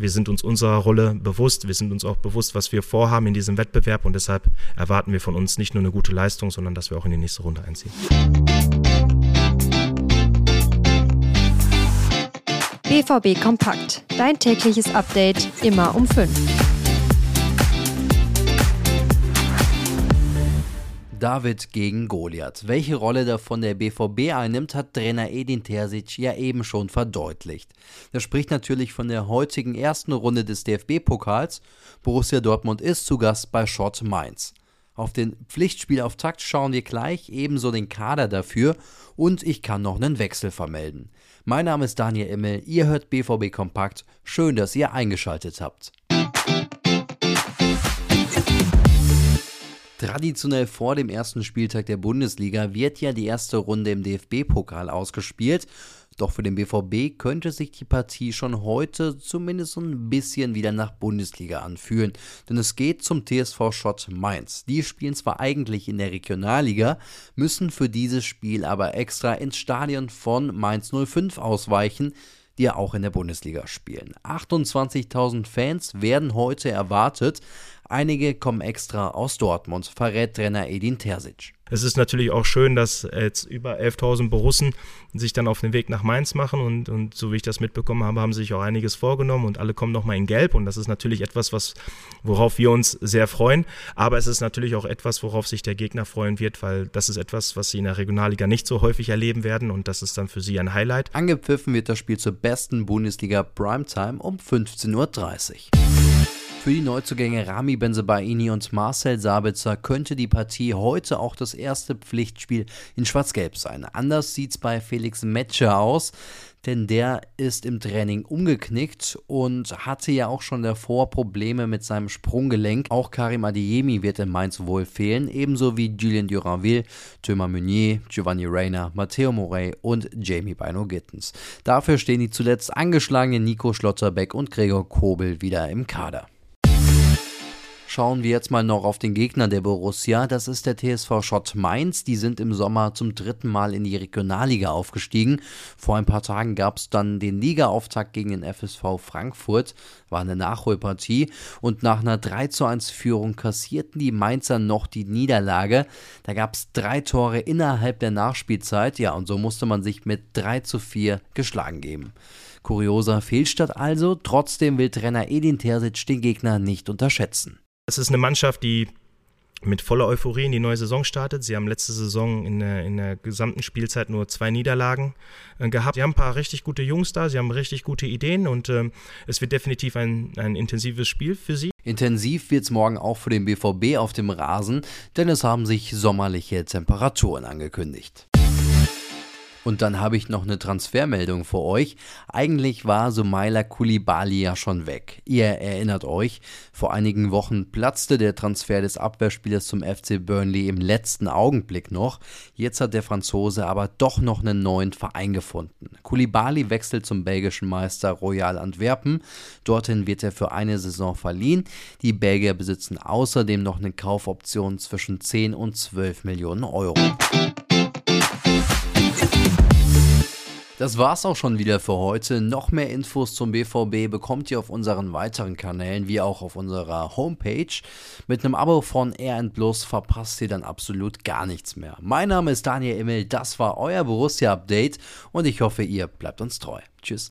wir sind uns unserer Rolle bewusst, wir sind uns auch bewusst, was wir vorhaben in diesem Wettbewerb und deshalb erwarten wir von uns nicht nur eine gute Leistung, sondern dass wir auch in die nächste Runde einziehen. BVB Kompakt. Dein tägliches Update immer um 5. David gegen Goliath. Welche Rolle davon der BVB einnimmt, hat Trainer Edin Terzic ja eben schon verdeutlicht. Er spricht natürlich von der heutigen ersten Runde des DFB-Pokals. Borussia Dortmund ist zu Gast bei Schott Mainz. Auf den Pflichtspielauftakt schauen wir gleich, ebenso den Kader dafür und ich kann noch einen Wechsel vermelden. Mein Name ist Daniel Immel, ihr hört BVB Kompakt. Schön, dass ihr eingeschaltet habt. Traditionell vor dem ersten Spieltag der Bundesliga wird ja die erste Runde im DFB-Pokal ausgespielt. Doch für den BVB könnte sich die Partie schon heute zumindest ein bisschen wieder nach Bundesliga anfühlen. Denn es geht zum TSV Schott Mainz. Die spielen zwar eigentlich in der Regionalliga, müssen für dieses Spiel aber extra ins Stadion von Mainz 05 ausweichen die ja auch in der Bundesliga spielen. 28.000 Fans werden heute erwartet. Einige kommen extra aus Dortmund, verrät Trainer Edin Terzic. Es ist natürlich auch schön, dass jetzt über 11.000 Borussen sich dann auf den Weg nach Mainz machen und, und so wie ich das mitbekommen habe, haben sich auch einiges vorgenommen und alle kommen nochmal in Gelb und das ist natürlich etwas, was, worauf wir uns sehr freuen, aber es ist natürlich auch etwas, worauf sich der Gegner freuen wird, weil das ist etwas, was sie in der Regionalliga nicht so häufig erleben werden und das ist dann für sie ein Highlight. Angepfiffen wird das Spiel zur besten Bundesliga Primetime um 15.30 Uhr. Für die Neuzugänge Rami Benzebaini und Marcel Sabitzer könnte die Partie heute auch das erste Pflichtspiel in Schwarz-Gelb sein. Anders sieht es bei Felix Metscher aus, denn der ist im Training umgeknickt und hatte ja auch schon davor Probleme mit seinem Sprunggelenk. Auch Karim Adeyemi wird in Mainz wohl fehlen, ebenso wie Julien Duranville, Thomas Meunier, Giovanni Reyna, Matteo Morey und Jamie Bino Gittens. Dafür stehen die zuletzt angeschlagenen Nico Schlotterbeck und Gregor Kobel wieder im Kader. Schauen wir jetzt mal noch auf den Gegner der Borussia. Das ist der TSV Schott Mainz. Die sind im Sommer zum dritten Mal in die Regionalliga aufgestiegen. Vor ein paar Tagen gab es dann den Ligaauftakt gegen den FSV Frankfurt. War eine Nachholpartie. Und nach einer 3 zu 1 Führung kassierten die Mainzer noch die Niederlage. Da gab es drei Tore innerhalb der Nachspielzeit. Ja, und so musste man sich mit 3 zu 4 geschlagen geben. Kurioser Fehlstart also. Trotzdem will Trainer Edin Terzic den Gegner nicht unterschätzen. Es ist eine Mannschaft, die mit voller Euphorie in die neue Saison startet. Sie haben letzte Saison in der, in der gesamten Spielzeit nur zwei Niederlagen äh, gehabt. Sie haben ein paar richtig gute Jungs da, sie haben richtig gute Ideen und äh, es wird definitiv ein, ein intensives Spiel für sie. Intensiv wird es morgen auch für den BVB auf dem Rasen, denn es haben sich sommerliche Temperaturen angekündigt. Und dann habe ich noch eine Transfermeldung für euch. Eigentlich war Sumaila Kulibali ja schon weg. Ihr erinnert euch, vor einigen Wochen platzte der Transfer des Abwehrspielers zum FC Burnley im letzten Augenblick noch. Jetzt hat der Franzose aber doch noch einen neuen Verein gefunden. Kulibali wechselt zum belgischen Meister Royal Antwerpen. Dorthin wird er für eine Saison verliehen. Die Belgier besitzen außerdem noch eine Kaufoption zwischen 10 und 12 Millionen Euro. Das war's auch schon wieder für heute. Noch mehr Infos zum BVB bekommt ihr auf unseren weiteren Kanälen, wie auch auf unserer Homepage. Mit einem Abo von RN Plus verpasst ihr dann absolut gar nichts mehr. Mein Name ist Daniel Immel, das war euer Borussia Update und ich hoffe, ihr bleibt uns treu. Tschüss.